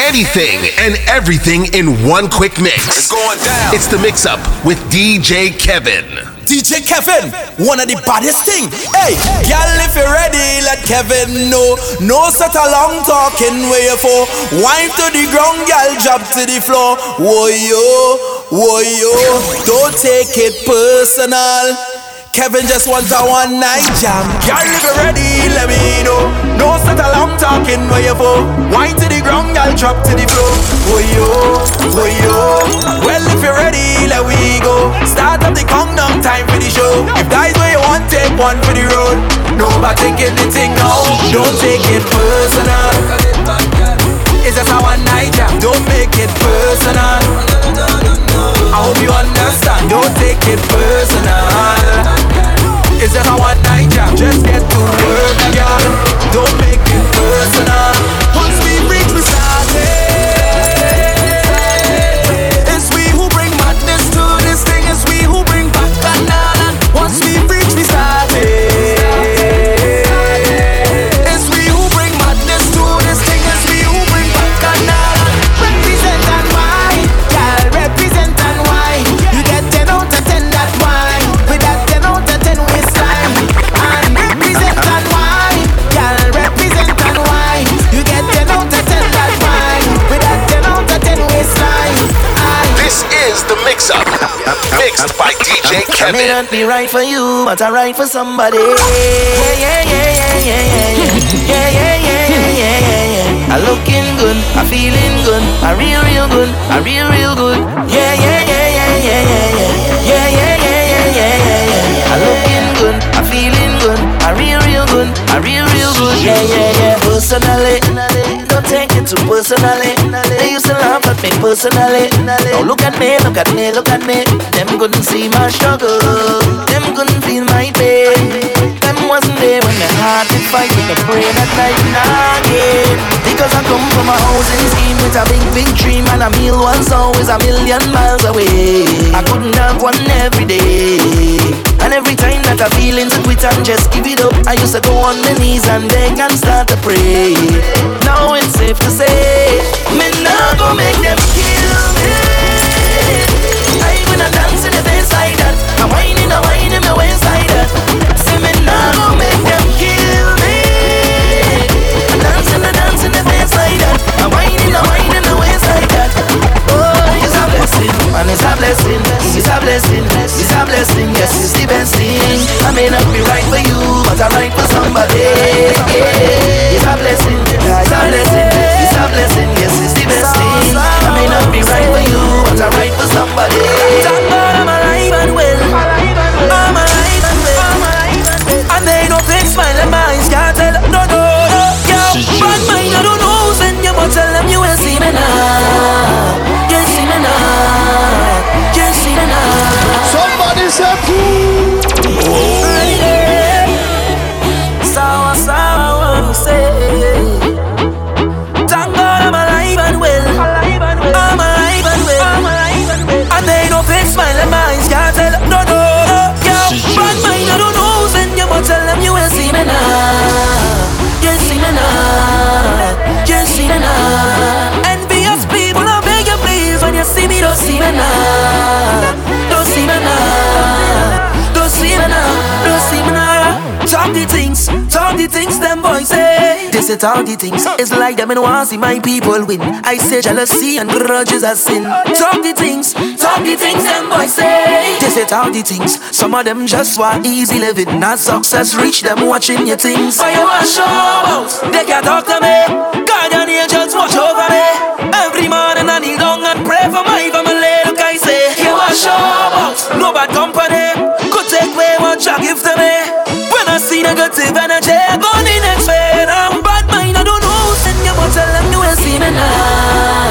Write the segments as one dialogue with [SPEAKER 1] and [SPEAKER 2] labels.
[SPEAKER 1] Anything and everything in one quick mix.
[SPEAKER 2] It's going down.
[SPEAKER 1] It's the mix up with DJ Kevin.
[SPEAKER 3] DJ Kevin, one of the baddest thing. Hey, girl, if you're ready, let Kevin know. No such a long talking way for. Wine to the ground, girl, drop to the floor. Whoa yo, whoa yo, don't take it personal. Kevin just wants a one night jam. Girl, if you're ready, let me know. No a long talking way for. Wine to the ground, girl, drop to the floor. Whoa yo, whoa yo. Well, if you're ready, let we go. Start up the countdown time for the show. If that's where you want, take one for the road. No, but taking the thing now. Don't take it personal. It's just a one night jam. Don't make it personal. Hope you understand. Don't take it personal. It's just a one night jam. Just get to work, girl. Don't make it personal.
[SPEAKER 1] Mixed by DJ
[SPEAKER 4] I may not be right for you, but I right for somebody. Yeah, yeah, yeah, yeah, yeah, yeah, yeah, yeah, yeah, yeah, yeah, yeah, yeah. I looking good, I feeling good, I real, real good, I real, real good. Yeah, yeah, yeah, yeah, yeah, yeah, yeah, yeah, yeah, yeah, yeah, yeah, yeah, yeah. I looking good, I feeling good, I real, real good, I real, real good. Yeah, yeah, yeah. Personally, take it too personally. They used to laugh at me personally. Now look at me, look at me, look at me. Them couldn't see my struggle. Them couldn't feel my pain. Them wasn't there when my heart did fight with the brain at night and again. Because I come from a housing scheme with a big, big dream and a meal once always a million miles away. I couldn't have one every day. And every time that I feel into quit and just give it up, I used to go on my knees and beg and start to pray. Now it's safe to say, me not go make them kill me. I when I dance in the face like that, I'm whining, I'm whining my waist like that. Say me not go make them kill me. I dance in the dance in the face like that, I'm whining, I'm whining my waist like that. Blessing, man, it's a blessing, it's a blessing, it's a blessing, yes, it's the best thing. I may not be right for you, but I'm right for somebody. It's
[SPEAKER 5] say.
[SPEAKER 4] The things. It's like them and want see my people win. I say jealousy and grudges are sin. Talk the things, talk the things them boys say. This is all the things. Some of them just want easy living, not success. Reach them watching your things. Why you want show out? They can talk to me. Guardian angels watch over me. Every morning I kneel down and pray for my family. Look I say, you want show out? No bad company could take away what you give to me. When I see negative energy, go the next way
[SPEAKER 2] demon love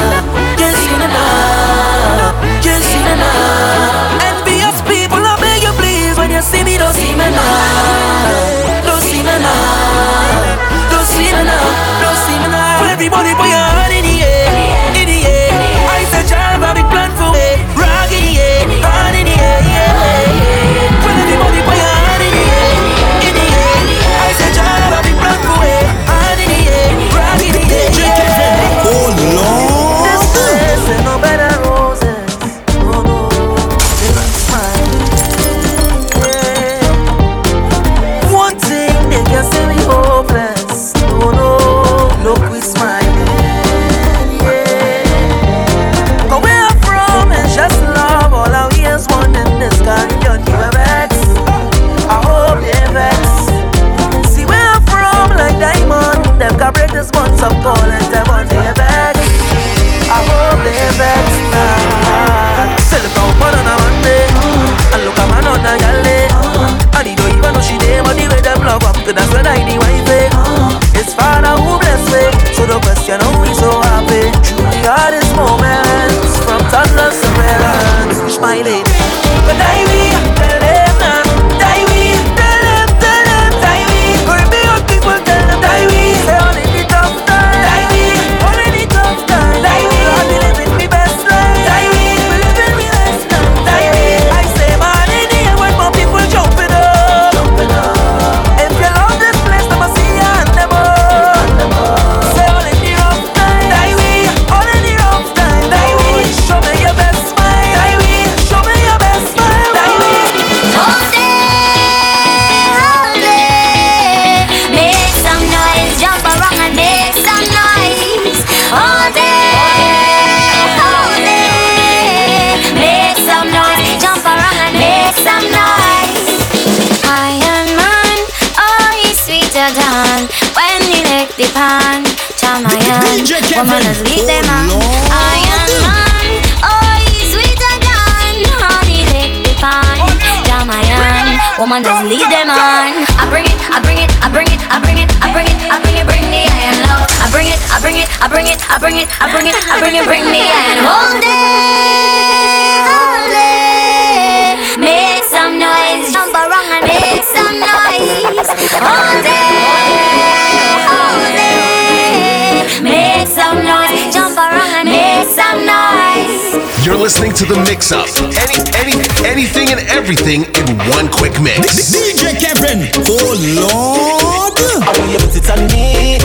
[SPEAKER 2] everything in one quick mix.
[SPEAKER 6] DJ Kevin, oh Lord.
[SPEAKER 7] I want you to put it on me.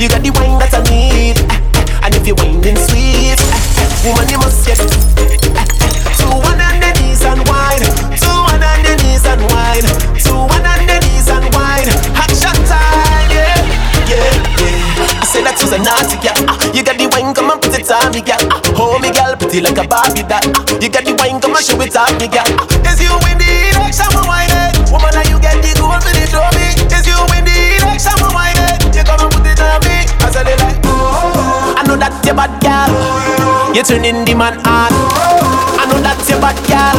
[SPEAKER 7] You got the wine that I need. And if you're whining sweet, woman, you must get to one on the knees and wine. To one on the knees and wine. To one on the knees and wine. Action time, yeah, yeah, yeah. I said that was a naughty girl. Ah, You got the wine, come and put it on me, girl. Ah, Hold me, girl, pretty like a Barbie doll. Ah, You got the wine, come and show it me, girl. Is you in direction, my wine it. Woman, now you get the gold for the trophy. Is you in direction, my wine it. You come and put it on me. I said it like, oh. I know that you bad girl. You're turning the man on. I know that you bad girl.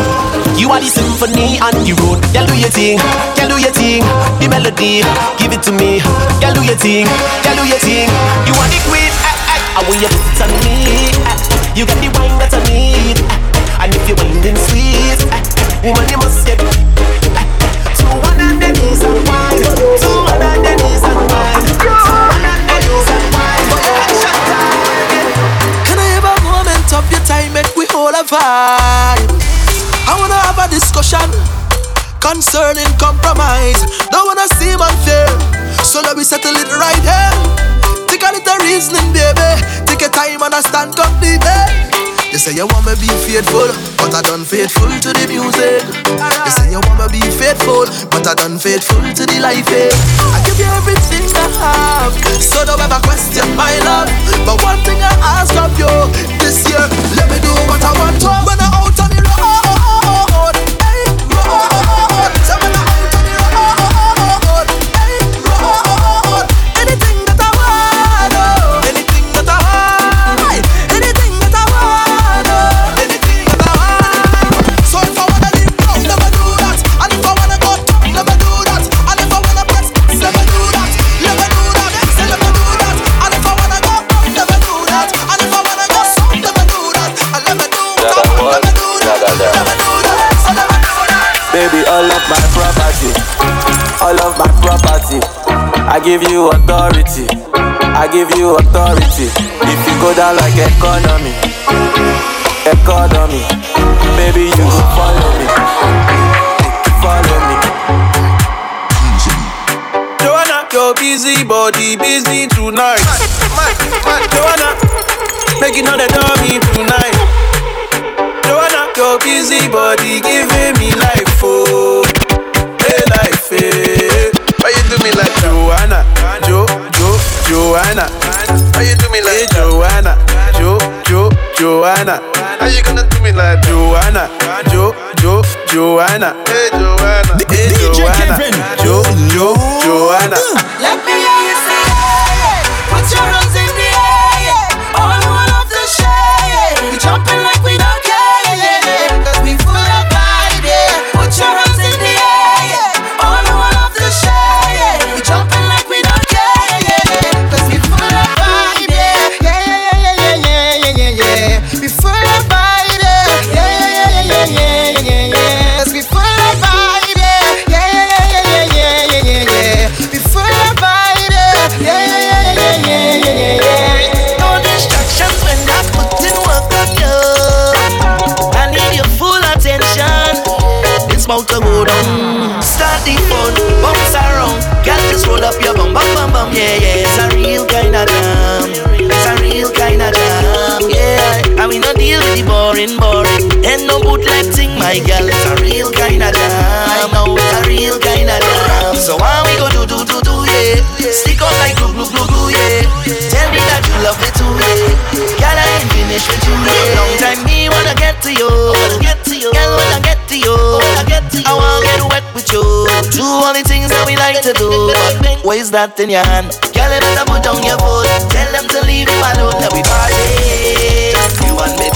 [SPEAKER 7] You are the symphony on the road. Girl, do your thing. Girl, do your thing. The melody, give it to me. Girl, do your thing. Girl, do your thing. You are the queen. Eh, eh. I want you to put it on me. Eh. You got the wine that I need. And if you're winding sweet, eh, woman, you must get. eh, To one and the knees and wine. To one and the knees and wine. To one and the knees and wine.
[SPEAKER 8] Can I have a moment of your time? Make we all a vibe. I wanna have a discussion concerning compromise. Don't wanna seem unfair, so let me settle it right here. Take a little reasoning, baby. Take your time, understand completely. You say you want me be faithful, but I done faithful to the music. You say you want me be faithful, but I done faithful to the life. Eh? I give you everything I have, so don't ever question my love. But one thing I ask of you this year, let me do what I want to. When I'm
[SPEAKER 3] give you authority, I give you authority. If you go down like economy, economy, baby, you follow me, follow me.
[SPEAKER 8] Joanna, your busy body busy tonight. Joanna, know that know me tonight. Joanna, your busy body giving me life, oh, me like Joanna, Jo, Jo, Joanna? Why you do me like hey, Joanna, Jo, Jo, Joanna? How you gonna do me like Joanna, Jo, Jo, Joanna? Hey Joanna, hey Joanna, Jo, Jo, Joanna.
[SPEAKER 7] Let me hear you say yeah, yeah. Put your hands in the air. All who love to share, yeah. We jumping like No bootleg thing, my girl. It's a real kind of jam. I know it's a real kind of jam. So why we go do, do, do, do, yeah. Stick out like glue, glue, glue, glue, yeah. Tell me that you love me too, yeah. Girl, I ain't finished with you, yeah. Long time me wanna get to you. Wanna get to you. Girl, I get to you, I get to you. I wanna get wet with you. Do all the things that we like to do.
[SPEAKER 9] What is that in your hand? Girl, you better put down your phone. Tell them to leave him alone. That we party. You and me,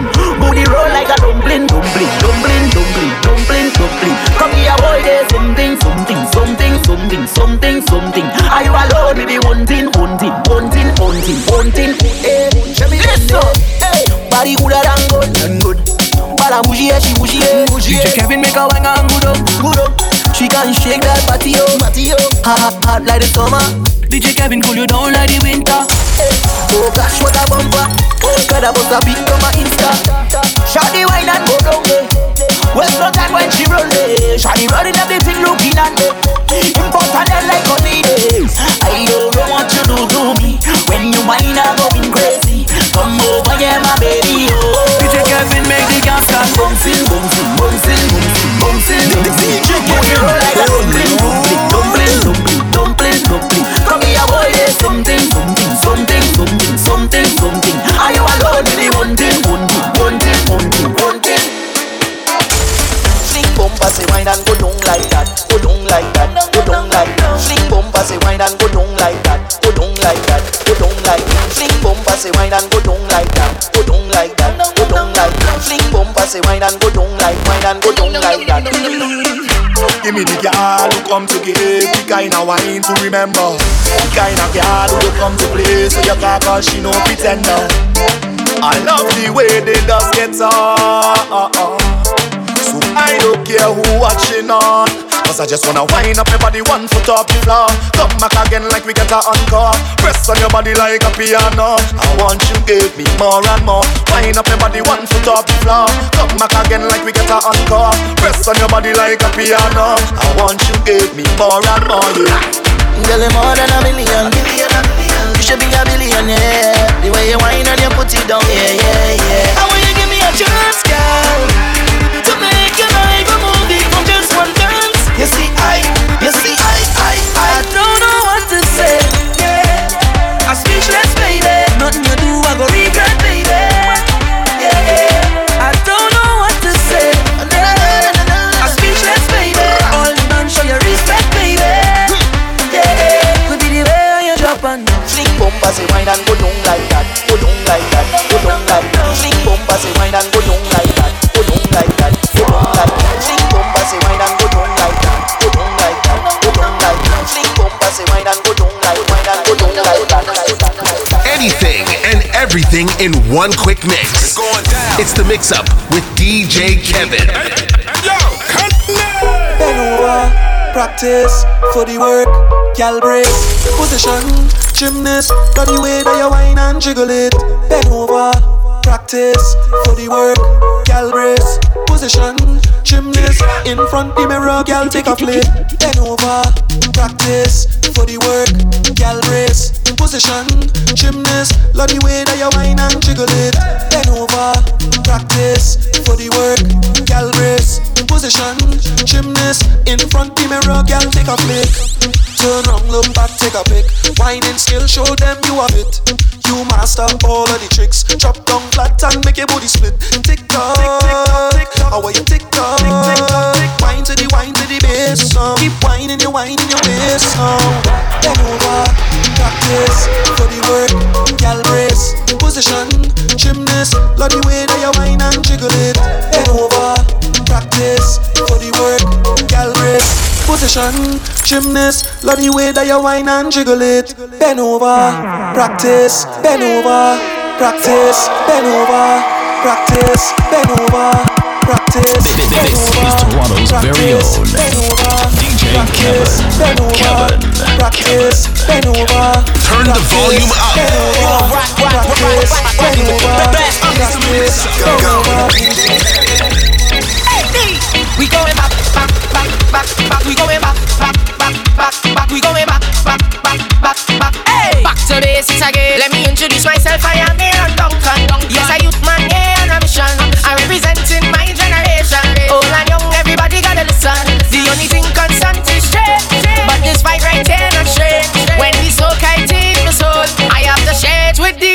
[SPEAKER 10] bouncing.
[SPEAKER 11] Booty roll like a dumpling, dumpling, dumpling, dumpling, dumpling, dumpling. Come here, boy, there's something, something, something, something, something, something. Are you alone? Maybe one thing, one thing, one thing, one thing, one thing. Hey, listen, oh. hey, body gooder than good, than good. Para bougie, she bougie, DJ Kevin make a wang and good up, good up. She can shake that oh, body, oh. Hot, hot like the summer. DJ Kevin cool you down like the winter. Hey, oh gosh, what a bumper. Oh God, I bust a beat on my Insta. Shawty wine and go down there. West London when she roll it. Shawty running everything looking at me. Important and like holidays. I don't know what you do to me. When you wine, I'm going crazy. Come over, yeah, my baby, oh. DJ Kevin make the gas start bouncing, bouncing, bouncing, bouncing, bouncing. DJ Kevin roll like a something, something. Are you alone? Thing, one thing, one thing, one thing. Fling bumper, say wine and go down like that, go down like that, go down like that. Fling bumper, say wine and go down like that, go down like that, go down like that. Fling bumper, say wine and go down like that, go down like that, go down like that. Fling bumper, say wine and go down like, wine and go down like that.
[SPEAKER 12] Give me the girl who come to give the kind of wine to remember. The kind of girl who come to play so you can call she no pretender. I love the way they just get on. So I don't care who watching on. Cause I just wanna wind up my body one foot off the floor. Come back again like we get a encore. Press on your body like a piano. I want you give me more and more. Wind up my body one foot off the floor. Come back again like we get a encore. Press on your body like a piano. I want you give me more and more. Yeah.
[SPEAKER 4] Girl, you're more than a million. You should be a billionaire. The way you whine and you put it down, yeah, yeah, yeah. I want you give me a chance, girl, I,
[SPEAKER 1] Anything and everything in one quick mix.
[SPEAKER 13] Going down.
[SPEAKER 1] It's the mix up with DJ Kevin.
[SPEAKER 5] Bend over, practice for the work, gal brace, position, gymnast, got the way that you whine and jiggle it. Bend over, practice for the work, gal brace, position, gymnast, in front the mirror, gal take a flip. Bend over, practice for the work, gal brace, position, gymnast, love the way that you whine and jiggle it. Bend over, practice for the work, gal brace, position, gymnast, in front the mirror, gal take a flick. Turn round, look back, take a pic. Whining skill, show them you have it. You master all of the tricks. Drop down flat and make your body split. Tick tock, how are you tick tock? Wine to the wine to the bass. Keep whining, you whining your bass song. Bend over, practice for the work, gal brace, position, gymnast. Love the way that you whine and jiggle it. Bend over, practice for the work, gal brace, position, gymnast. Love the way that you whine and jiggle it. Bend over, practice, bend over, practice, bend over, practice, bend over. Practice,
[SPEAKER 14] This is Toronto's very own
[SPEAKER 5] bend over,
[SPEAKER 14] DJ
[SPEAKER 5] practice,
[SPEAKER 14] Kevin.
[SPEAKER 5] bend over,
[SPEAKER 14] Kevin.
[SPEAKER 5] practice, bend over,
[SPEAKER 1] Turn the volume up.
[SPEAKER 5] bend over, practice, bend over, practice, bend over.
[SPEAKER 15] We going back, back, back, back, back. We going back, back, back, back, back. We going back, back, back, back, back. Hey, back to basics again. Let me introduce myself. I am Aaron Duncan. Yes, I with the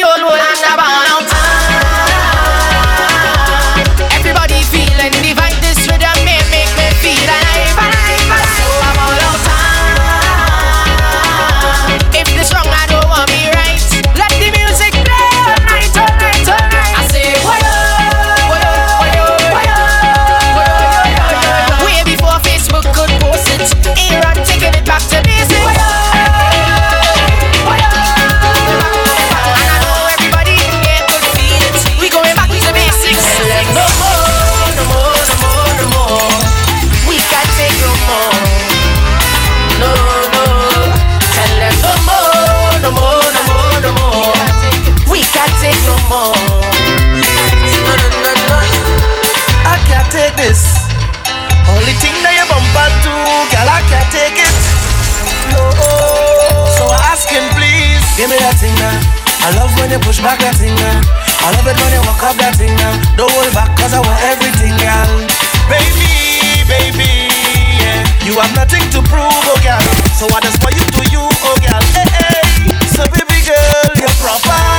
[SPEAKER 5] give me that thing now. I love when you push back that thing now. I love it when you walk up that thing now. Don't hold back, cause I want everything, girl. Baby, baby, yeah. You have nothing to prove, oh, girl. So what is for you to you, oh, girl. Hey, hey. So, baby girl, you're proper.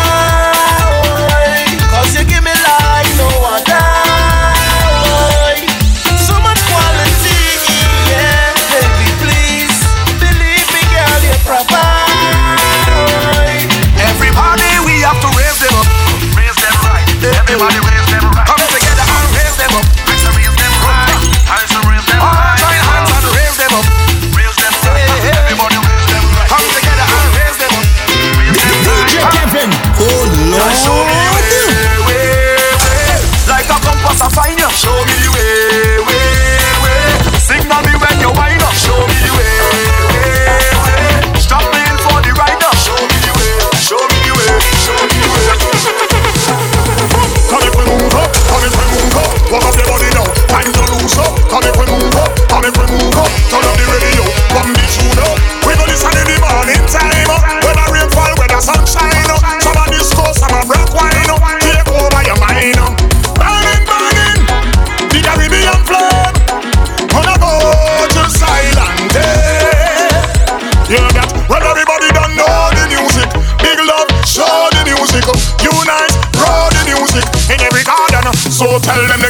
[SPEAKER 16] Tell them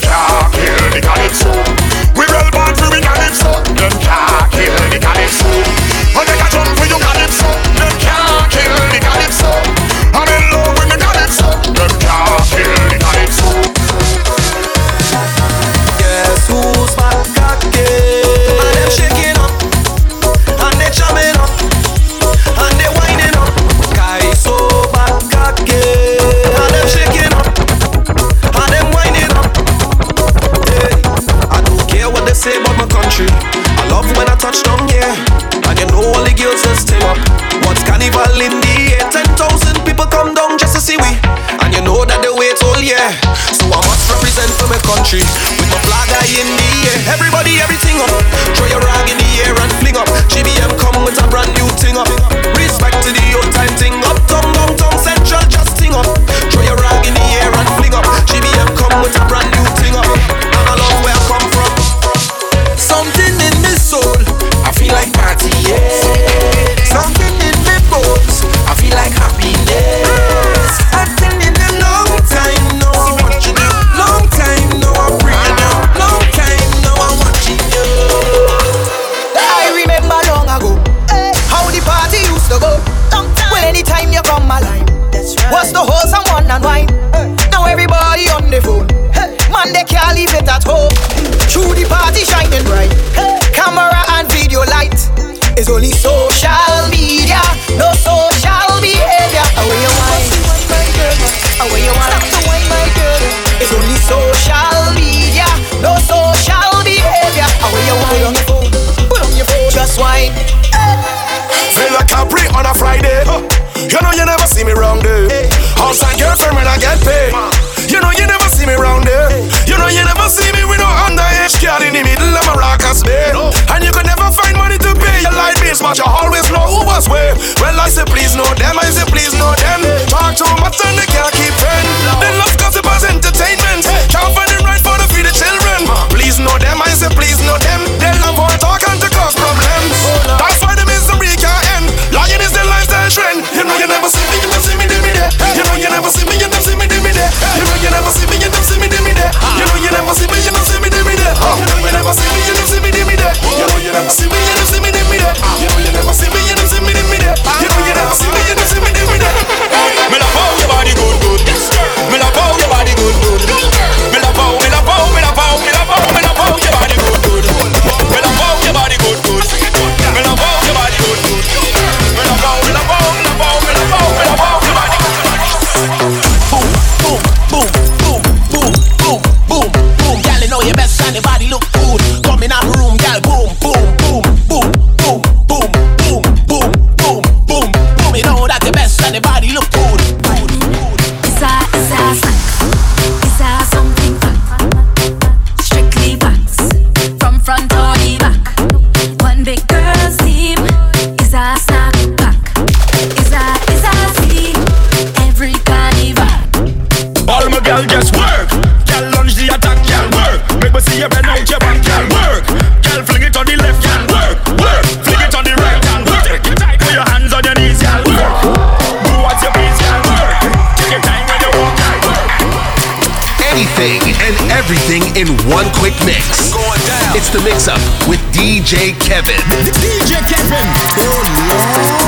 [SPEAKER 16] the
[SPEAKER 1] mix up with DJ Kevin.
[SPEAKER 6] DJ Kevin. Oh Lord.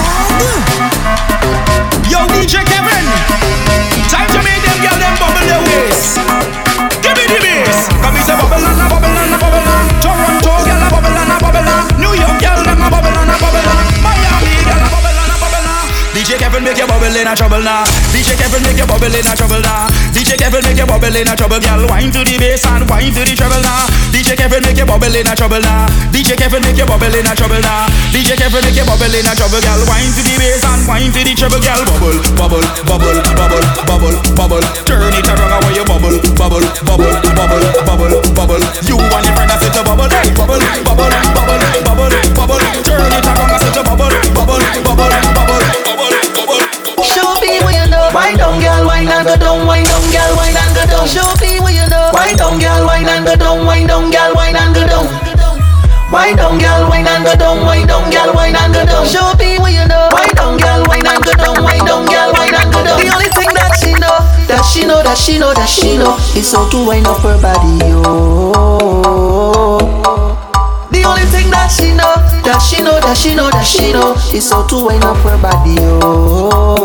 [SPEAKER 6] bubble in a trouble now. DJ Kevin make your bubble in a trouble now. DJ Kevin make your bubble in a trouble, girl. Wine to the bass and wine to the trouble now. DJ Kevin make your bubble in a trouble now. DJ Kevin make your bubble in a trouble now. DJ Kevin make your bubble in a trouble, girl. Wine to the bass and wine to the trouble, girl. Bubble, bubble, bubble, bubble, bubble, bubble. Turn it around while you bubble, bubble, bubble, bubble, bubble, bubble. You and your friend are set to bubble, bubble, bubble, bubble, bubble, bubble. Turn it around, I set to bubble, bubble, bubble.
[SPEAKER 14] go down, wine down, girl, wine and go down. Show me what you know. Wine down, girl, wine and go down, wine down, girl, wine and go down. Wine down, girl, wine and go down, wine down, girl, wine and go down. Show me what you know. Wine down, girl, wine and go down, wine down, girl, wine and go down. The only thing that she know, that she know, that she know, that she know, is how to wine up her body, yo. Oh the only thing that she know, that she know, that she know, that she know is how to wind up her body. Oh.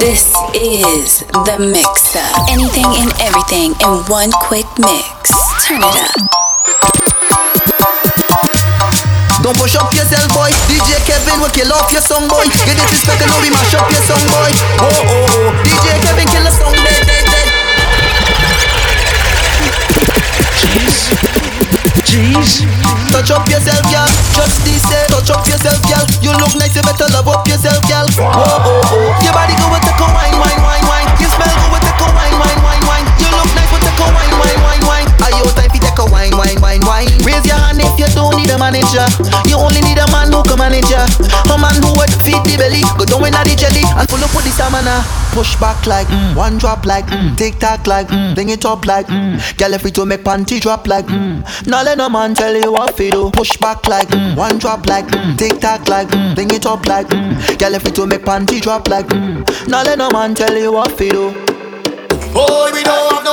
[SPEAKER 17] This is the mixer. Anything and everything in one quick mix. Turn it up.
[SPEAKER 14] Don't push up yourself, boy. DJ Kevin will kill off your song, boy. Get it respect and we mash up your song, boy. Oh oh oh. DJ Kevin kill a song, dead dead dead. Jeez. Jeez. Touch up yourself, girl. Just this day. Touch up yourself, girl. You look nice, you better love up yourself, girl. Whoa, oh, oh. Your body go with the wine, wine, wine, wine. Your smell go with the wine, wine, wine, wine. You look nice with the wine, wine, wine wine, wine, wine, wine. Raise your hand if you don't need a manager. You only need a man who can manage ya. A man who would feed the belly, go down inna the jelly, and pull up with the stamina. Push back like mm. one drop like mm. tick tock like mm. bring it up like mm. girl if it to make panty drop like mm. now let no man tell you what to do. Push back like mm. one drop like mm. tick tock like mm. bring it up like mm. girl if it to make panty drop like mm. now let no man tell you what to do.
[SPEAKER 16] Boy, we don't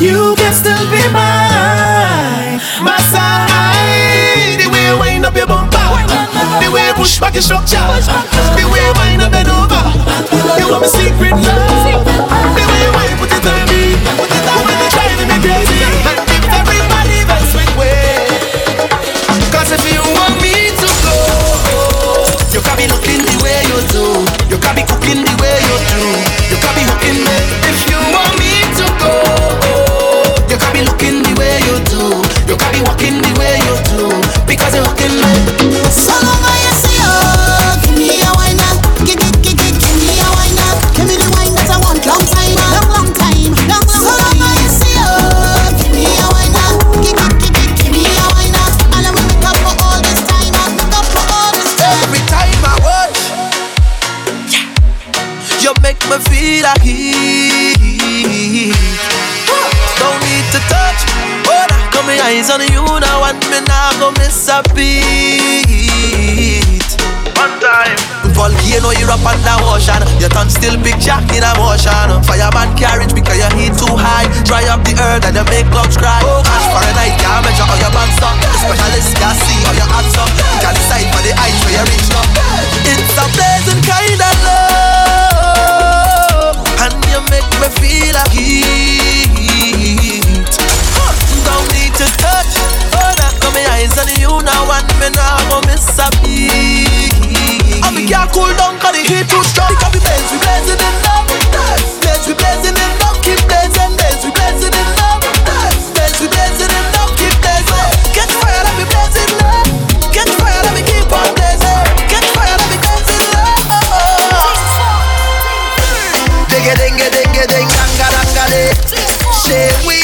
[SPEAKER 16] You
[SPEAKER 15] can still be mine, my side.
[SPEAKER 16] The way you wind up your bumper, the way you push back your structure, the way you wind up your over.
[SPEAKER 18] You want me secret love, the way why you put it on me, put it on me, trying me crazy. Everybody that's with way. Cause if you want me to go, you can be looking the way you do, you can be cooking the way you do, you can be hooking me if you. You be walking the way you do. Because you're hooking me.
[SPEAKER 19] So
[SPEAKER 18] now miss a beat. One time. Volcano, on the ocean. Your tongue still big jack in a motion. Fireman carriage because your heat too high. Dry up the earth and you make clouds cry. Oh gosh, for a night, can't measure how your bank's up. The specialist can see how your hands up. You can decide for the eyes where you reach up. It's a blazing kind of love. And you make me feel a heat. Don't need to touch. My eyes on you now and me now go miss a beat. And we can't cool down cause the heat too strong. Because we blaze, we blazing in love. Blaze, we blazing in love. Keep blazing, blaze, we blazing in love. Blaze, we blazing in love. Keep blazing. Catch fire, let me blaze in love. Catch fire, let me keep on blazing. Catch fire, let me blaze in love. Digga, dinga, dinga, ding, danga, danga, day. Say we,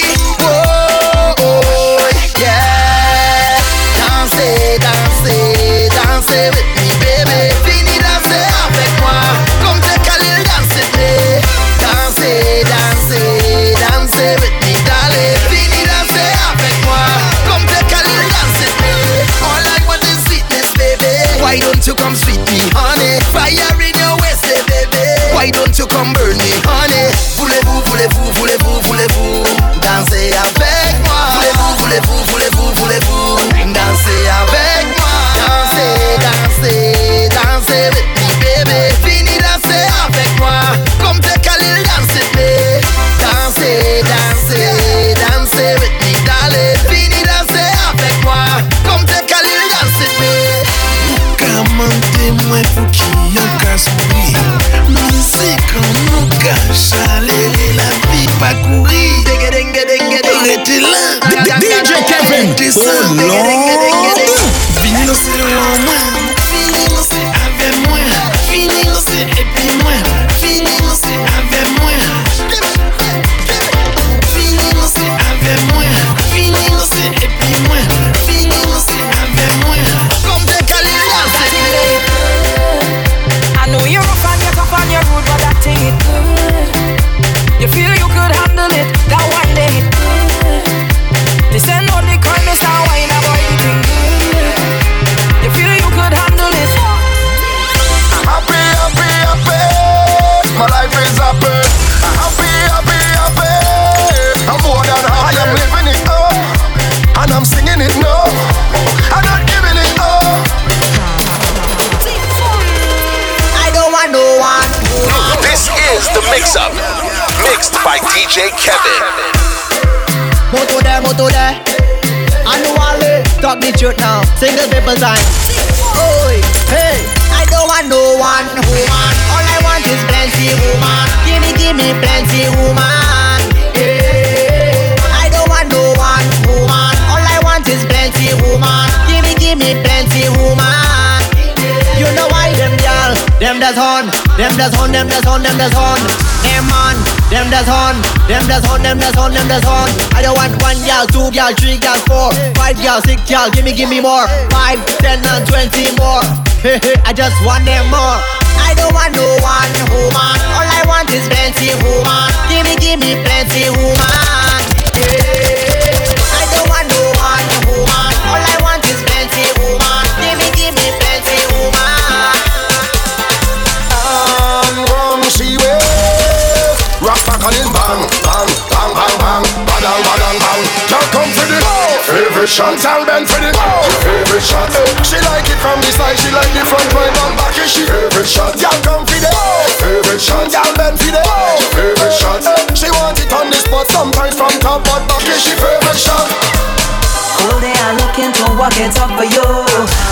[SPEAKER 11] two three girl, four, five girl, six girl. Give me, give me more. Five, ten, and twenty more. I just want them more. I don't want no one woman. All I want is plenty woman. Give me, give me plenty woman. Yeah.
[SPEAKER 16] Favorite shot. Tell Ben for the favorite shot. She like it from the side, she like the front, right and back. Is she favorite shot? Y'all come for the
[SPEAKER 12] favorite shot. Girl, bend for the favorite shot. She want it on the spot, sometimes from top, but back is she favorite shot.
[SPEAKER 20] Whole day I looking to walk and talk for you.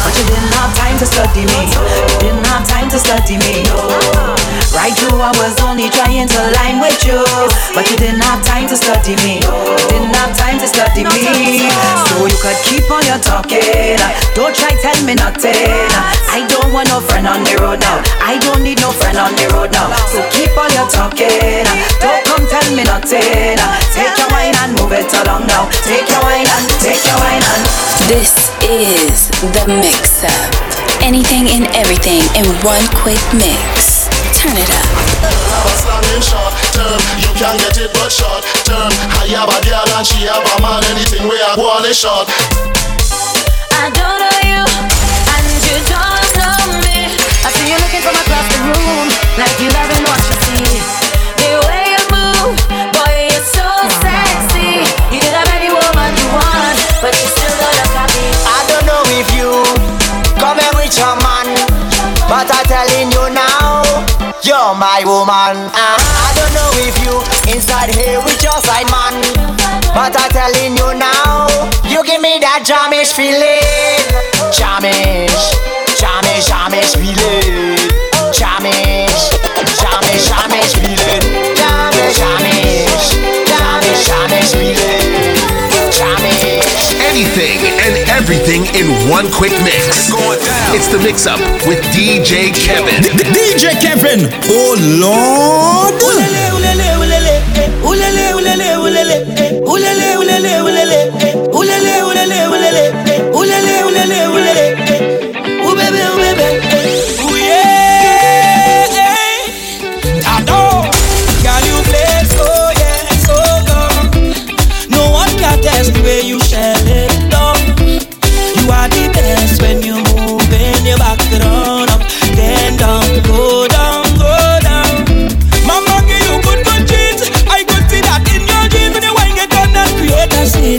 [SPEAKER 20] But you didn't have time to study me. You didn't have time to study me Right through I was only trying to line with you. But you didn't have time to study me. You didn't have time to study me. So you could keep on your talking. Don't try tell me nothing. I don't want no friend on the road now. I don't need no friend on the road now. So keep on your talking. Don't come tell me nothing. Take your wine and move it along now. Take your wine and take your
[SPEAKER 17] this is the mix up. Anything and everything in one quick mix. Turn it up.
[SPEAKER 12] short term, you can get it but short term. I have a girl and she have a man, anything we are going is short.
[SPEAKER 2] I don't know you, and you don't know me. I see you looking from across the room, like you loving what you see.
[SPEAKER 11] But my woman. Uh, I don't know if you inside here with your side man. But I'm telling you now, you give me that jamish feeling. Jamish, jamish, jamish feeling. Jamish, jamish, jamish feeling. Jamish, jamish, jamish, jamish feeling. Jamish.
[SPEAKER 1] Anything everything in one quick mix. It's the mix up with DJ Kevin.
[SPEAKER 4] DJ Kevin. Oh Lord. Ulele, ulele, ulele.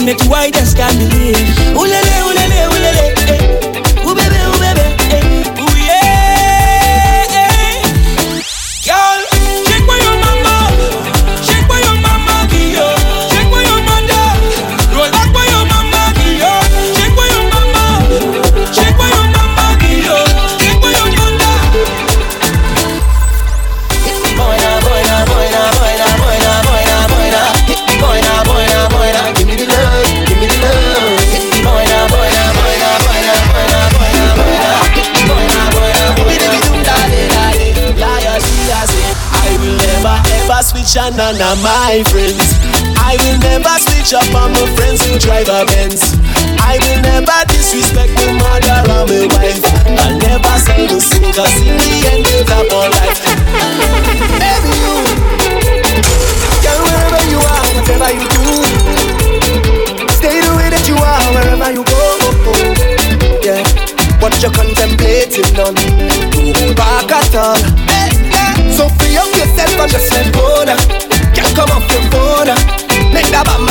[SPEAKER 4] Make white as can believe. Ulele,
[SPEAKER 21] my friends. I will never switch up on my friends who drive a Benz. I will never disrespect my mother or my wife. I'll never sell the soul, cause in the end it's up alright. Baby, you, girl, wherever you are, whatever you do, stay the way that you are, wherever you go. Yeah, what you're contemplating done, don't back at all. Hey, yeah. So free up yourself and just Make that bad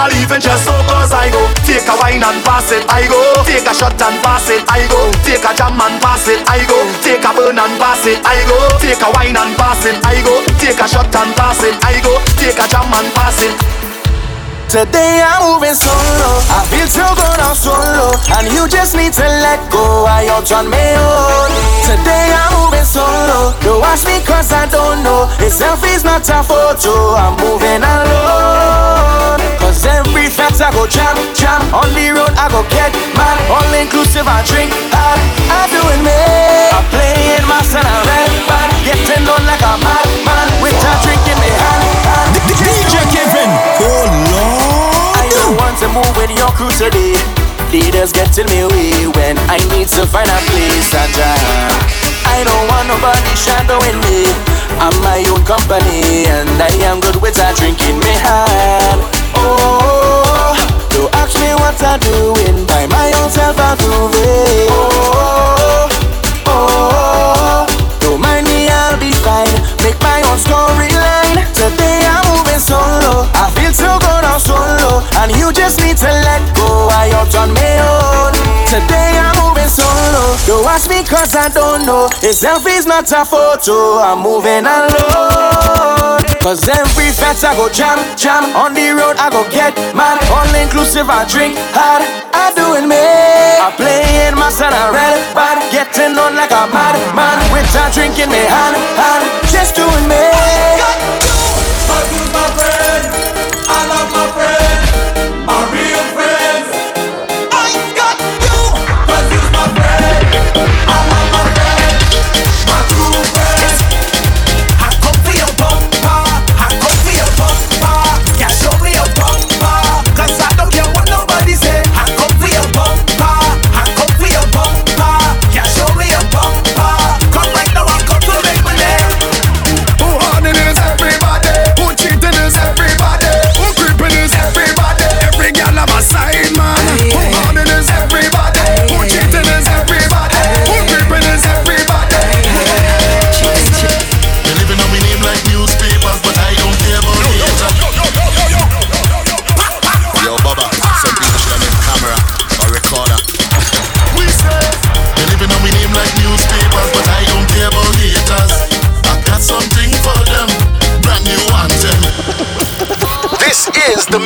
[SPEAKER 12] don't even just so cause I go. Take a wine and pass it, I go. Take a shot and pass it, I go. Take a jam and pass it, I go. Take a burn and pass it, I go. Take a wine and pass it, I go. Take a shot and pass it, I go. Take a jam and pass it.
[SPEAKER 21] Today I'm moving solo. I feel so good on solo. And you just need to let go. I out on me own. Today I'm moving solo. Don't watch me cause I don't know. A selfie's not a photo. I'm moving alone. Every fete I go jam, jam. On the road
[SPEAKER 22] I go get mad. All inclusive, I drink hard. I doing me. I play in my son, I red bad. Getting on like a madman. With a drink in my hand. hand.
[SPEAKER 6] DJ Kevin. Oh Lord.
[SPEAKER 22] I don't want to move with your crew today. Leaders get in me way when I need to find a place to jam. I don't want nobody shadowing me. I'm my own company and I am good with a drink need to let go. I out on my own. Today I'm moving solo. Don't ask me cause I don't know. A selfie's not a photo. I'm moving alone. Cause every fete I go jam, jam. On the road I go get mad. All inclusive I drink hard. I doing me. I play in my son, I red bad. Getting on like a mad man. With a drink in me hand, hand. Just doing me.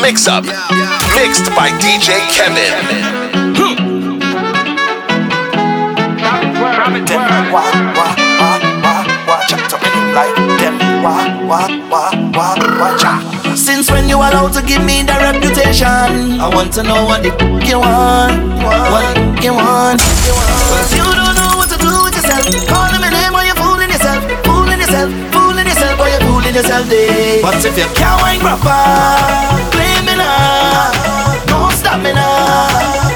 [SPEAKER 1] Mix up, mixed by DJ Kevin.
[SPEAKER 14] Since when you allowed to give me the reputation? I want to know what the f- you want, what you want. Cause you don't know what to do with yourself. Calling my name while you're fooling yourself, fooling yourself, fooling yourself while you're fooling yourself. Day. But if you can't wine proper, blame me now. Don't stop me now,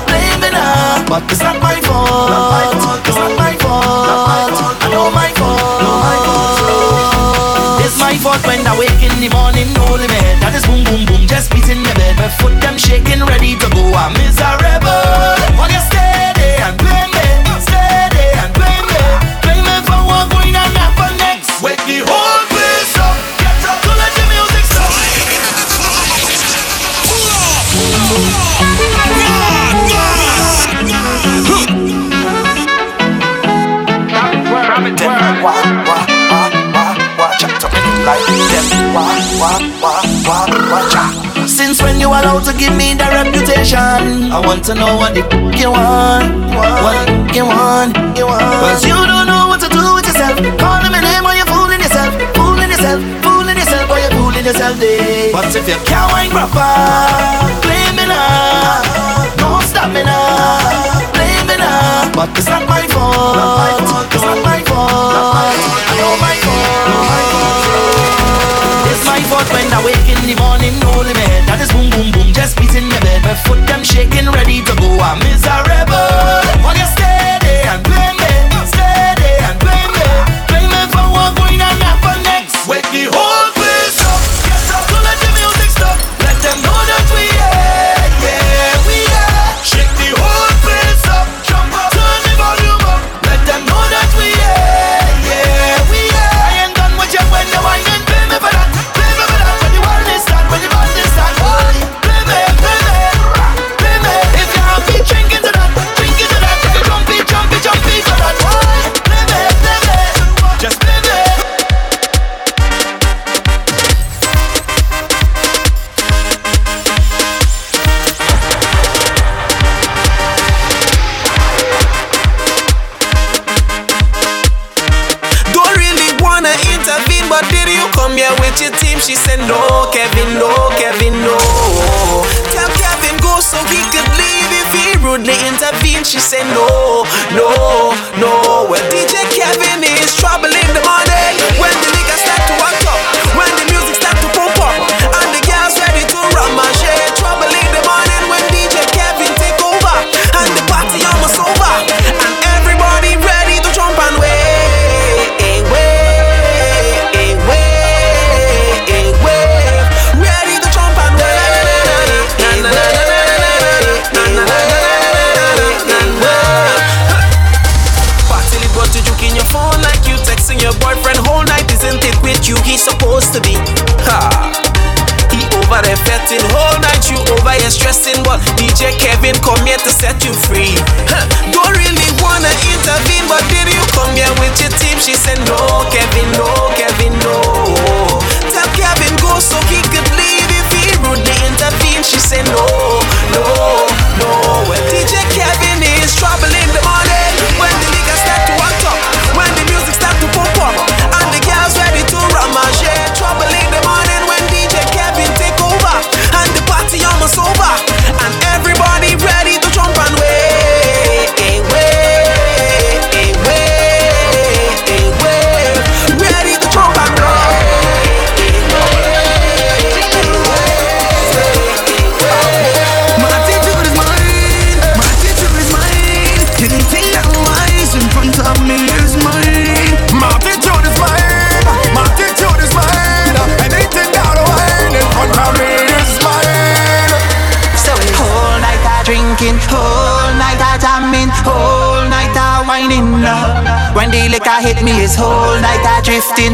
[SPEAKER 14] blame me now. But it's not my fault, it's not my fault. I know my fault. It's my fault when I wake in the morning, holy man. That is boom, boom, boom, just beating my bed. My foot them shaking, ready to Since when you allowed to give me the reputation? I want to know what the f- you want, what you want, you want. Cause you don't know what to do with yourself. Calling my name yourself. Day. But if you can't wine proper, blame me now. Don't stop me now, blame me now. But it's not my fault, it's not my fault. I know my fault. It's my fault when I wake in the morning, holy man. That is boom, boom, boom, just beating my bed. My foot them shaking, ready to go. I'm miserable.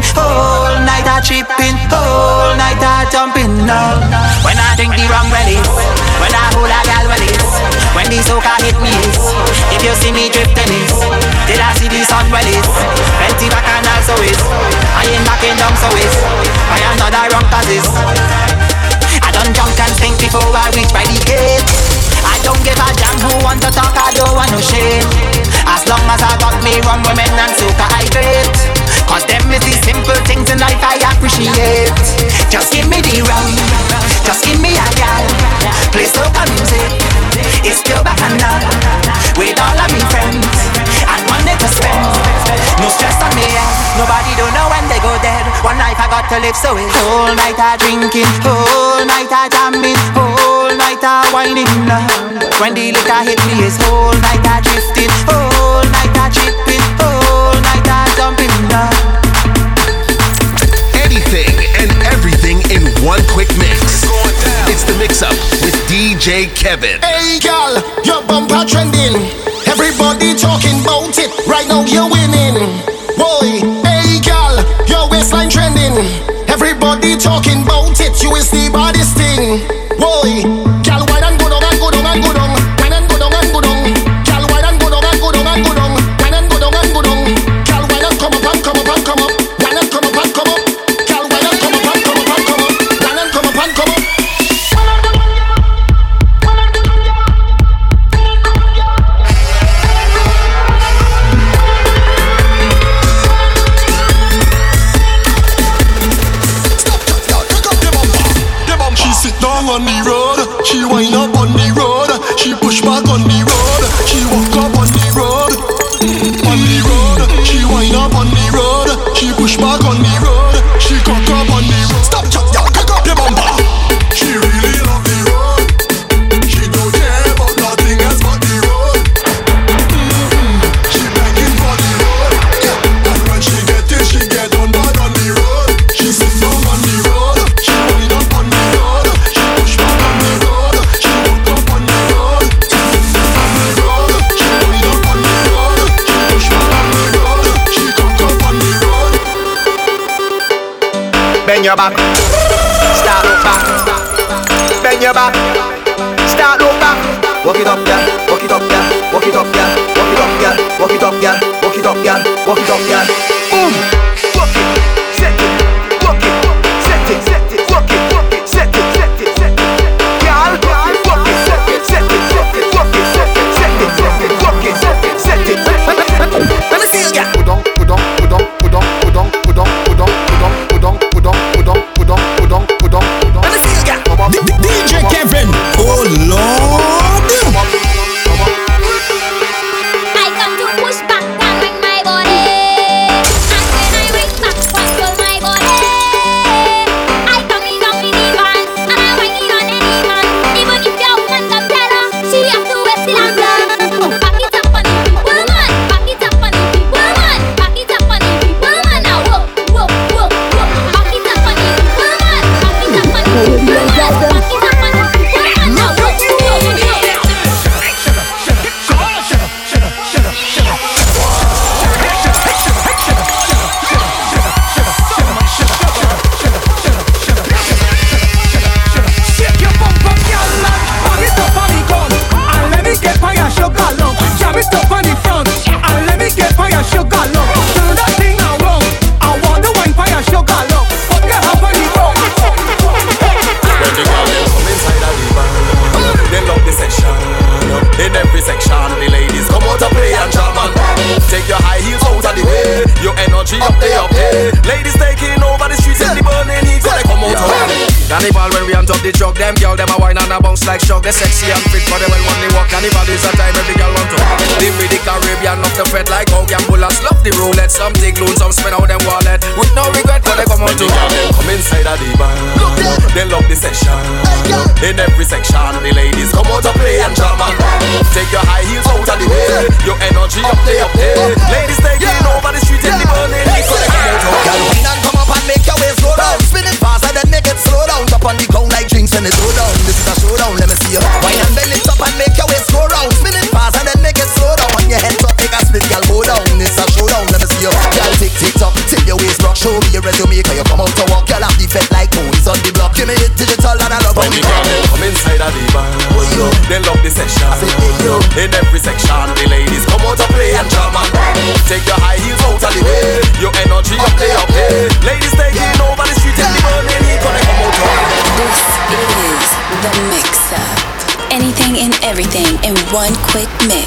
[SPEAKER 23] tripping, all night
[SPEAKER 15] I tripping, all night I jumping. No, when I drink the wrong release. when I hold a gal release. when the soca hit me. If you see me drifting is, did I see the sun release? Plenty back and also is, I ain't knocking down so is. I another not a wrong cause is. I done drunk and think before I reach by the gate. I don't give a damn who want to talk, I don't want no shame. As long as I got me rum, women and soca, I great. Cause them is the simple things in life I appreciate. Just give me the rum, just give me a gal. Play soca music, it's pure bacchanal. With all of me friends, and money to spend. No stress on me, nobody don't know when they go dead. One life I got to live, so it's all night I drinking, whole night I jamming, whole night I whining. When the liquor hit me, it's whole night I drifting, whole night I tripping, whole night I jumping.
[SPEAKER 1] Anything and everything in one quick mix. It's the mix up with DJ Kevin.
[SPEAKER 16] Hey, girl, your bumper trending. Everybody talking about it. Right now, you're winning. Boy, hey, girl, your waistline trending.
[SPEAKER 15] Liquid Mix.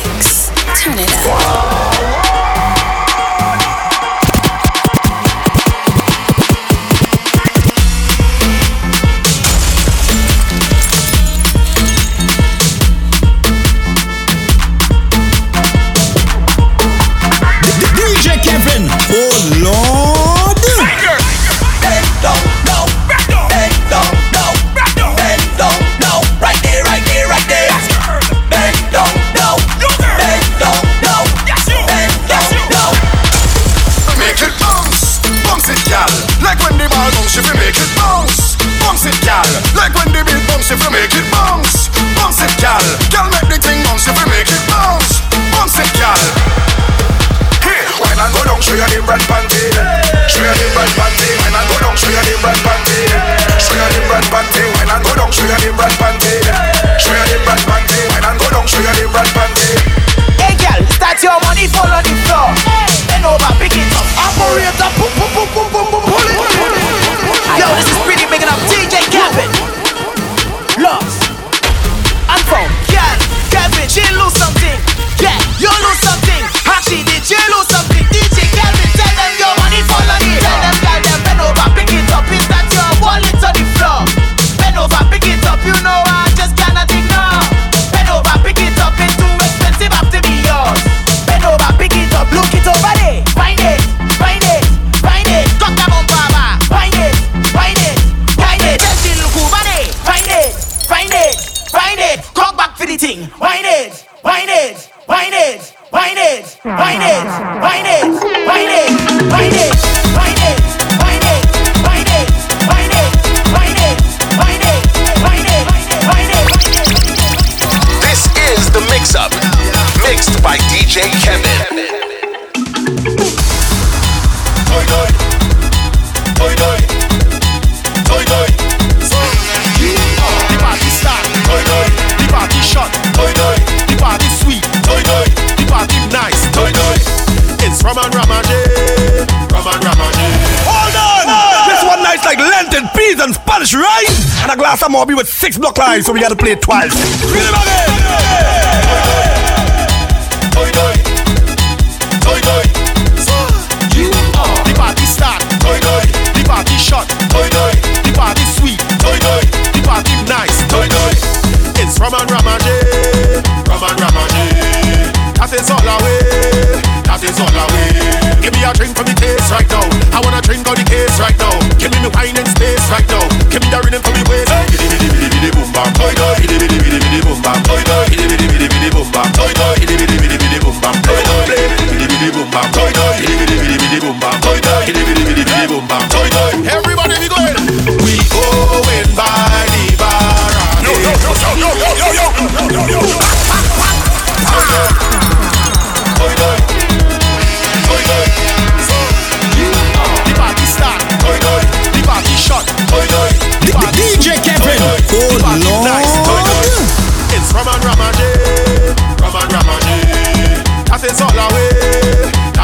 [SPEAKER 24] Spanish right, and a glass of Moby with six block lines, so we gotta play it twice. It again.
[SPEAKER 12] You are the party start. The party shot. The party sweet. The party nice. It's Roman Ramage, Roman Ramage. That is all our way that is all I will. Give me a drink from the taste right now. I wanna drink on the case right now. Give me my wine and space right now. Give me the rhythm for me waist. Bidi bidi bidi bidi boom bam, boy boy. Bidi bidi bidi bidi boom bam, boy boy. Bidi bidi bidi bidi boom bam, boy boy. Bidi bidi bidi bidi boom bam, boy boy. Bidi bidi boom bam, boy boy. Bidi bidi bidi bidi boom bam, boy boy. Bidi bidi bidi bidi boom bam, boy boy. Everybody we going. We going by the bar. Yo yo yo yo yo yo yo yo yo. Ah!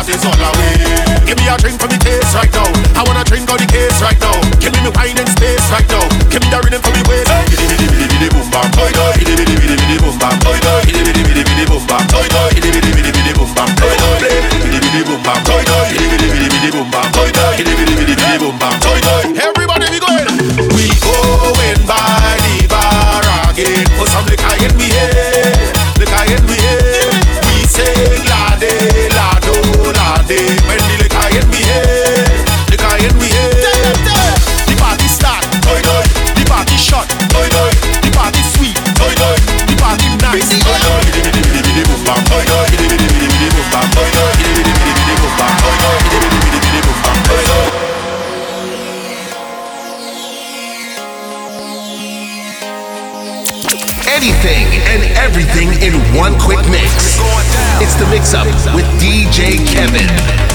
[SPEAKER 12] cause it's all away. Give me a drink for me taste right now. I wanna drink all the case right now. Give me me wine and space right now. Give me the rhythm for me waist. Bidi bidi bidi bidi boom bam boy boy. Bidi bidi bidi bidi boom bam boy boy. Bidi bidi bidi bidi boom bam boy boy. Bidi bidi bidi bidi boom bam boy boy. Bidi bidi. Bidi bidi boom bam
[SPEAKER 25] boy
[SPEAKER 1] boy. Everybody we going. We going by the
[SPEAKER 3] bar again for some liquor in
[SPEAKER 1] me
[SPEAKER 3] head. day. everything in one
[SPEAKER 1] quick mix. It's the mix up with DJ
[SPEAKER 3] Kevin.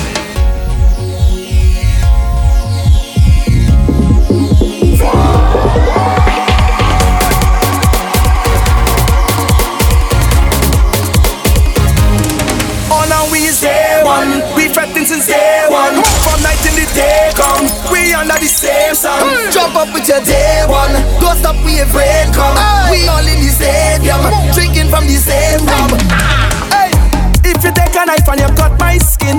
[SPEAKER 3] under the same sun. Mm.
[SPEAKER 1] Jump up with your day one.
[SPEAKER 3] Don't stop with your brain come. Hey.
[SPEAKER 1] We all in the same yam.
[SPEAKER 3] Drinking from the same rum.
[SPEAKER 26] Hey.
[SPEAKER 3] If you take a knife and you
[SPEAKER 27] cut my
[SPEAKER 11] skin,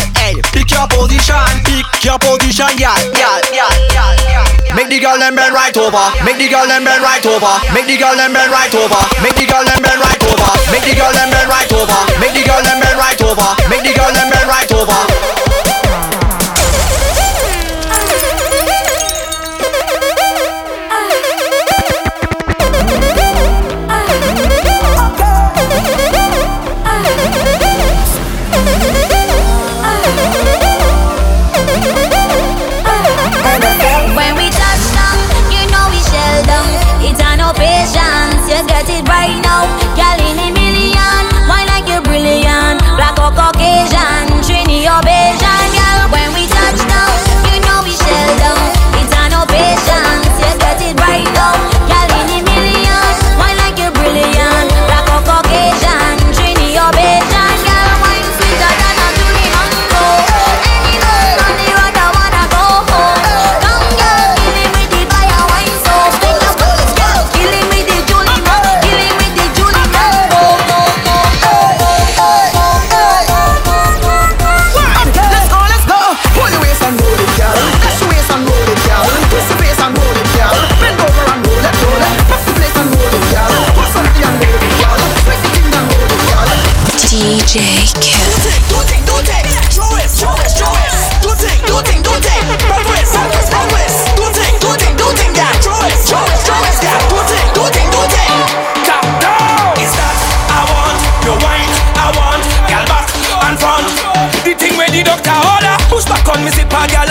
[SPEAKER 11] Your position, pick your position, y'all, y'all, y'all, y'all. Make the girl them bend right over. Make the girl them bend right over. Make the girl them bend right over. Make the girl them bend right over. Make the girl them bend right over. Make the girl them bend right over. Make the girl them bend right over.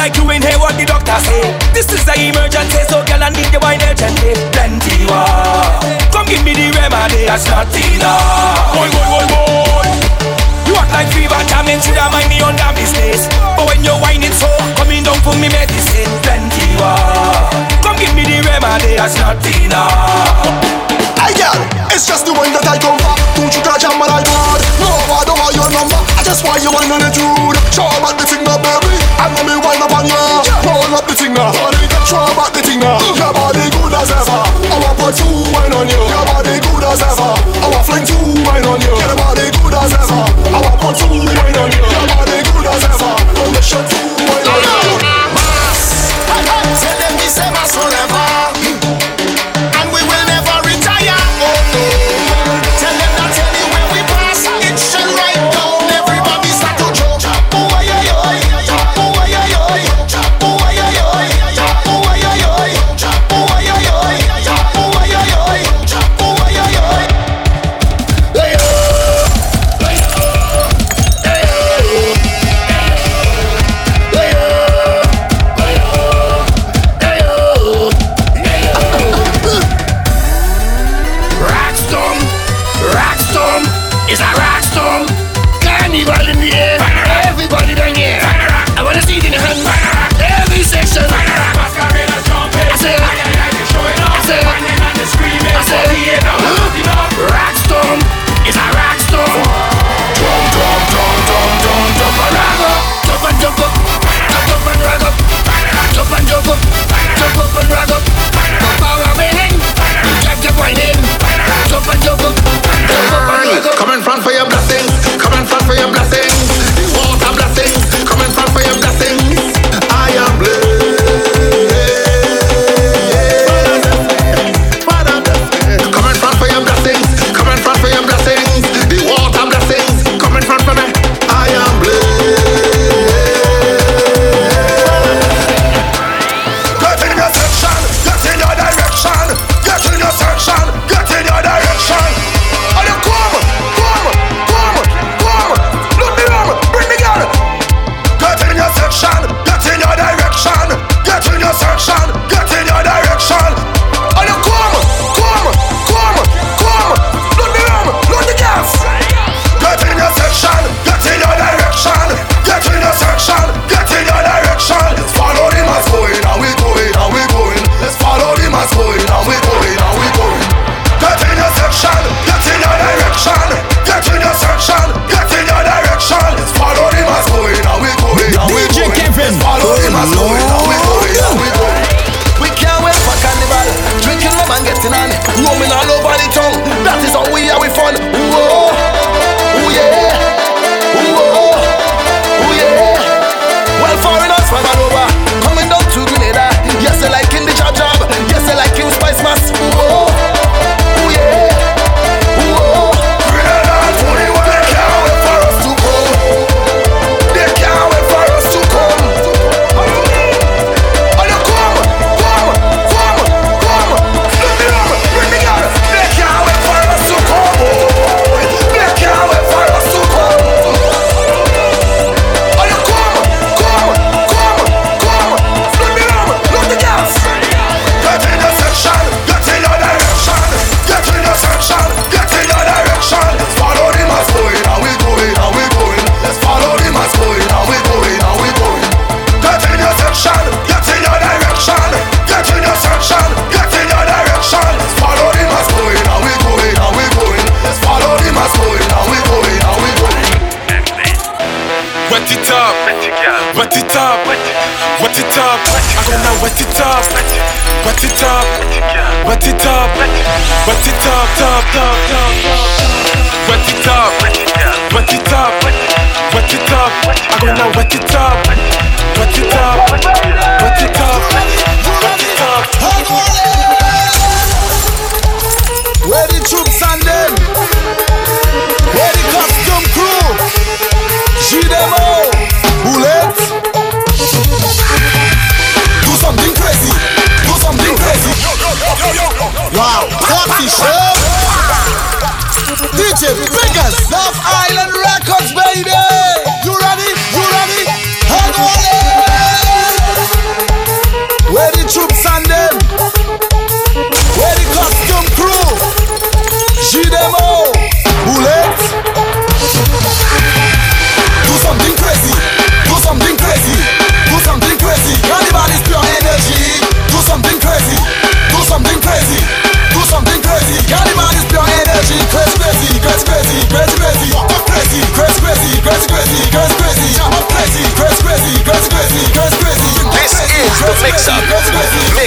[SPEAKER 3] like you ain't hear what the doctor say. This is an emergency, so girl, I need the wine urgently. Plenty more. Come give me the remedy, that's not enough. Boy, boy, boy, boy. You act like fever damage, you don't mind me on that business. But when you're whining so, coming down for me medicine. Plenty more. Come give me the remedy, that's not enough.
[SPEAKER 28] Hey girl, it's just the one that I come for. Don't you catch on my iPod? No, I don't want your number. I just want your one attitude. Show back the thing now, baby. I know me wind up on you. Roll up the thing now. Show back the thing now. Your body good as ever. I want put two wine on you. Your body good as ever. I want fling two wine on you. Your body good as ever. I want put two wine on you. Your body good as ever. Oh, you shut two wine on you. Mass. hey, hey, say
[SPEAKER 16] them
[SPEAKER 1] this, say mas, forever.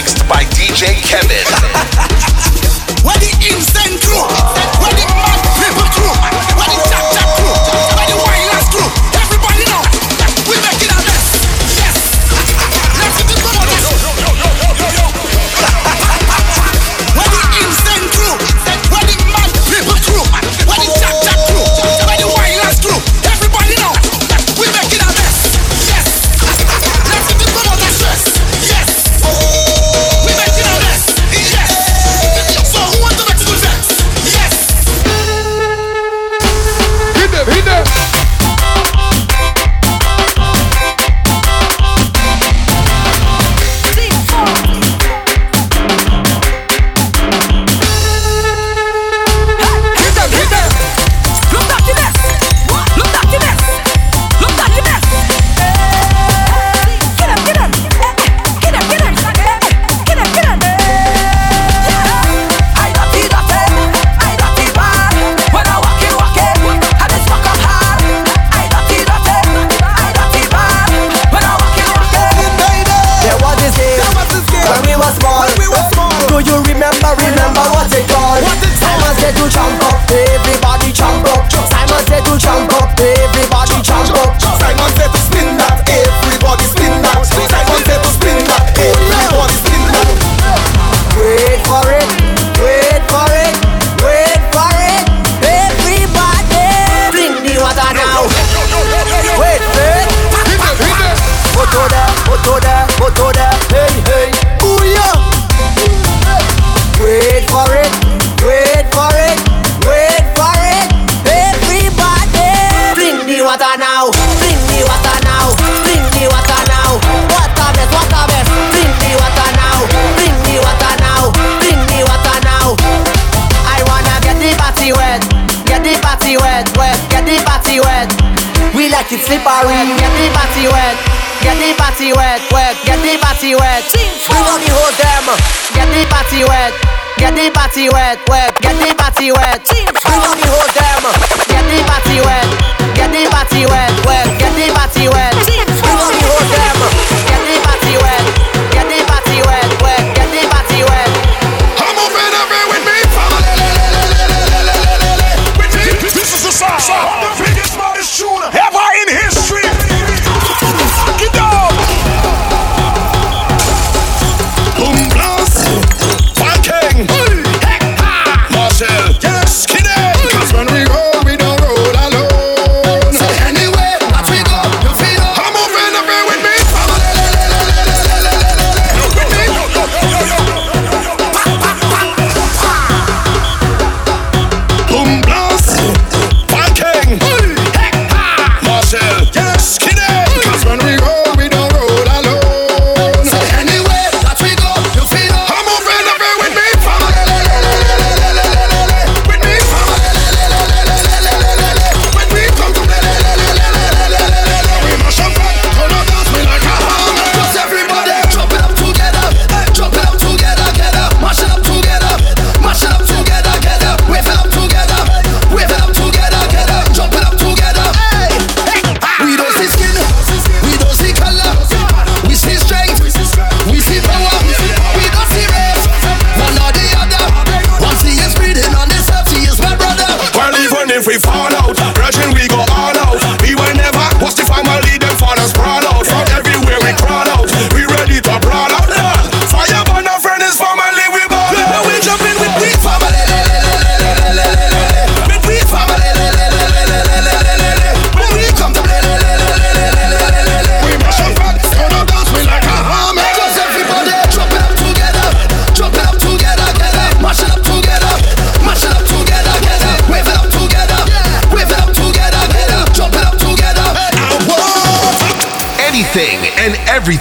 [SPEAKER 1] mixed by DJ Kevin.
[SPEAKER 11] Where the instant crew?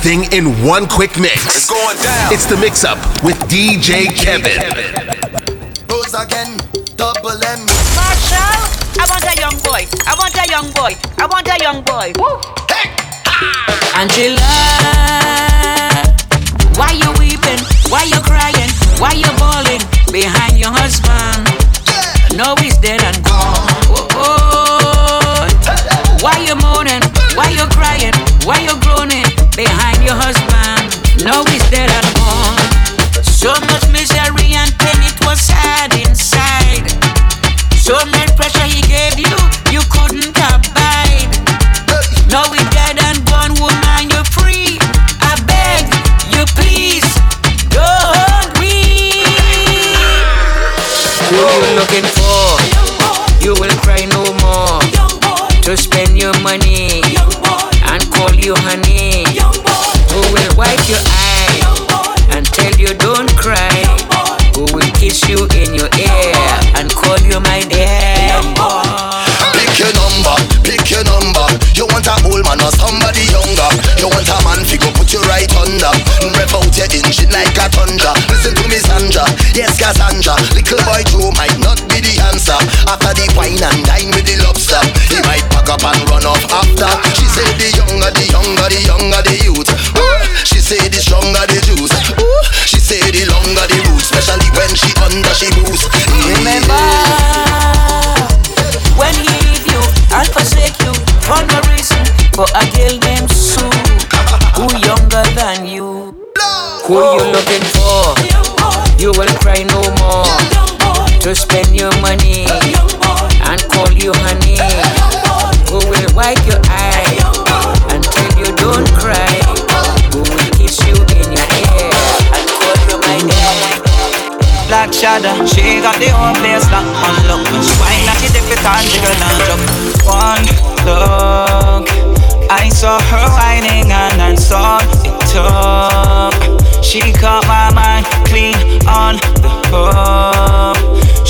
[SPEAKER 1] everything in one quick mix. It's going down. It's the mix up with DJ Kevin.
[SPEAKER 18] Rose again, double M.
[SPEAKER 29] Marshall, I want a young boy. I want a young boy. I want a young boy. Hey. Ah. Angela, why you weeping? Why you crying? Why you bawling behind your husband? Yeah. No, he's dead and gone. Whoa, whoa. Why you moaning? Why you crying? Why you groaning? So much misery and pain, it was sad inside. So much pressure he gave you, you couldn't abide. Now we dead and gone, woman, you're free. I beg you, please, don't weep. Who you looking for? You will cry no more. To spend your money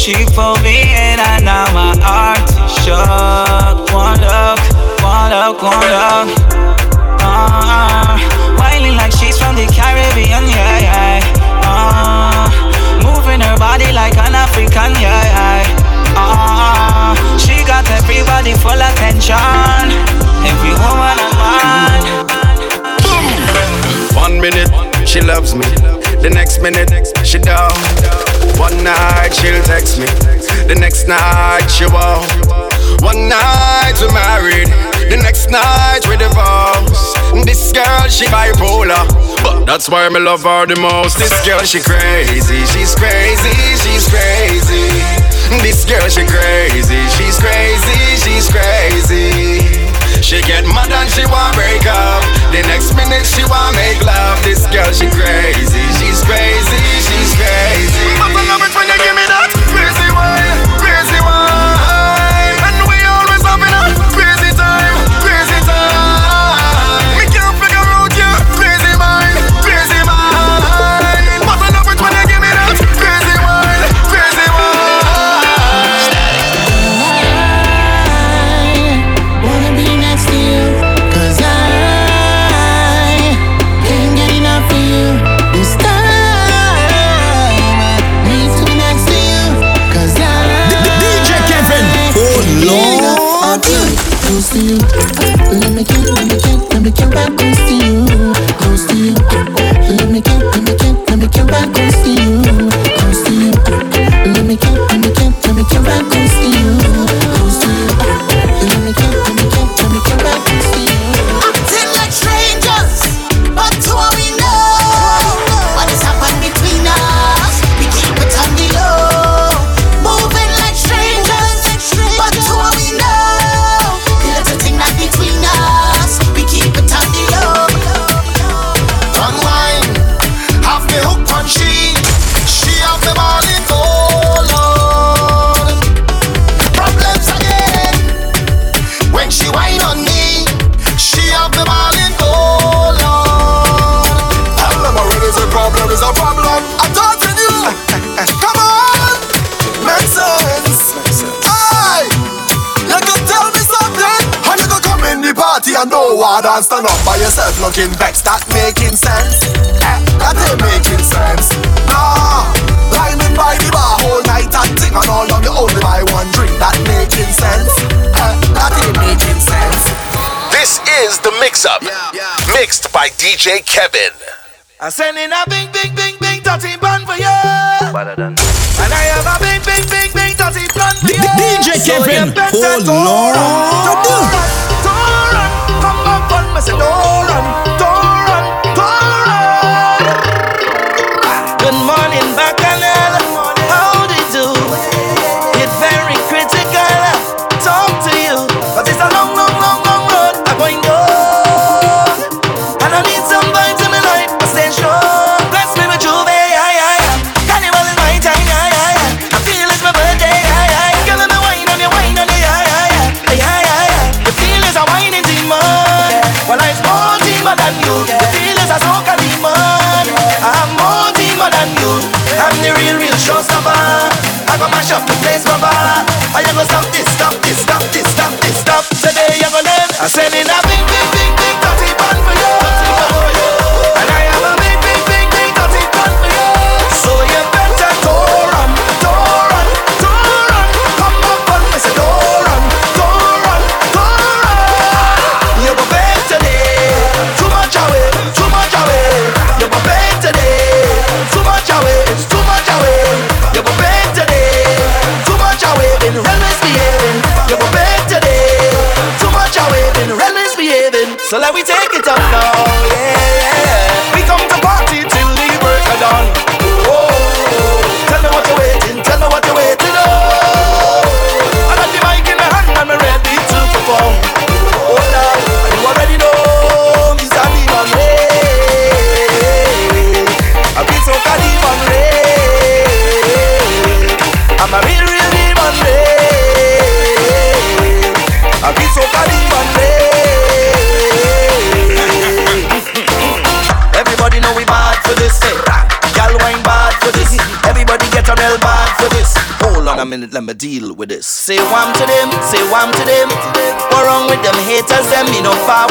[SPEAKER 18] She
[SPEAKER 30] pulled me in and now my heart shook. One look, one look, one look. Uh, whining like she's from the Caribbean, yeah, yeah. Uh, moving her body like an African, yeah, yeah. Uh, she got everybody full attention. Every woman and man.
[SPEAKER 31] One minute, she loves me. The next minute, she down. One night, she'll text me. The next night, she won't. One night, we're married. The next night, we divorced. This girl, she bipolar. But that's why me love her the most. This girl, she crazy. She's crazy. She's crazy. This girl, she crazy. She's crazy. She's crazy. She get mad and she want break up. The next minute she want make love. This girl she crazy, she's crazy, she's crazy. I love it when you give me that
[SPEAKER 16] by yourself looking? That making sense? Eh, that ain't making sense. Nah, lining by the bar whole night and ting and all on you only buy one drink. That making sense? Eh, that ain't making sense.
[SPEAKER 1] This is the mix up, mixed by DJ Kevin.
[SPEAKER 5] I'm sending a big, big, big, big dirty bun for you. And I have a big, big, big, big dirty plan for you.
[SPEAKER 6] DJ
[SPEAKER 5] So
[SPEAKER 6] Kevin,
[SPEAKER 5] you better
[SPEAKER 6] oh
[SPEAKER 5] don't
[SPEAKER 6] Lord.
[SPEAKER 14] this. Say one to them, say one to them. What wrong with them haters? Them me no far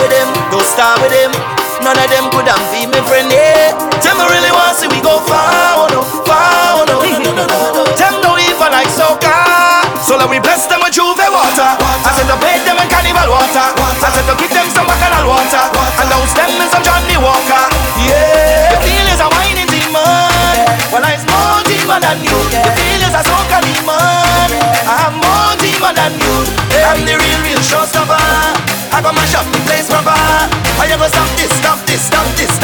[SPEAKER 14] than you. I'm the real, real showstopper. I go mash up the place proper. How you go stop this, stop this, stop this?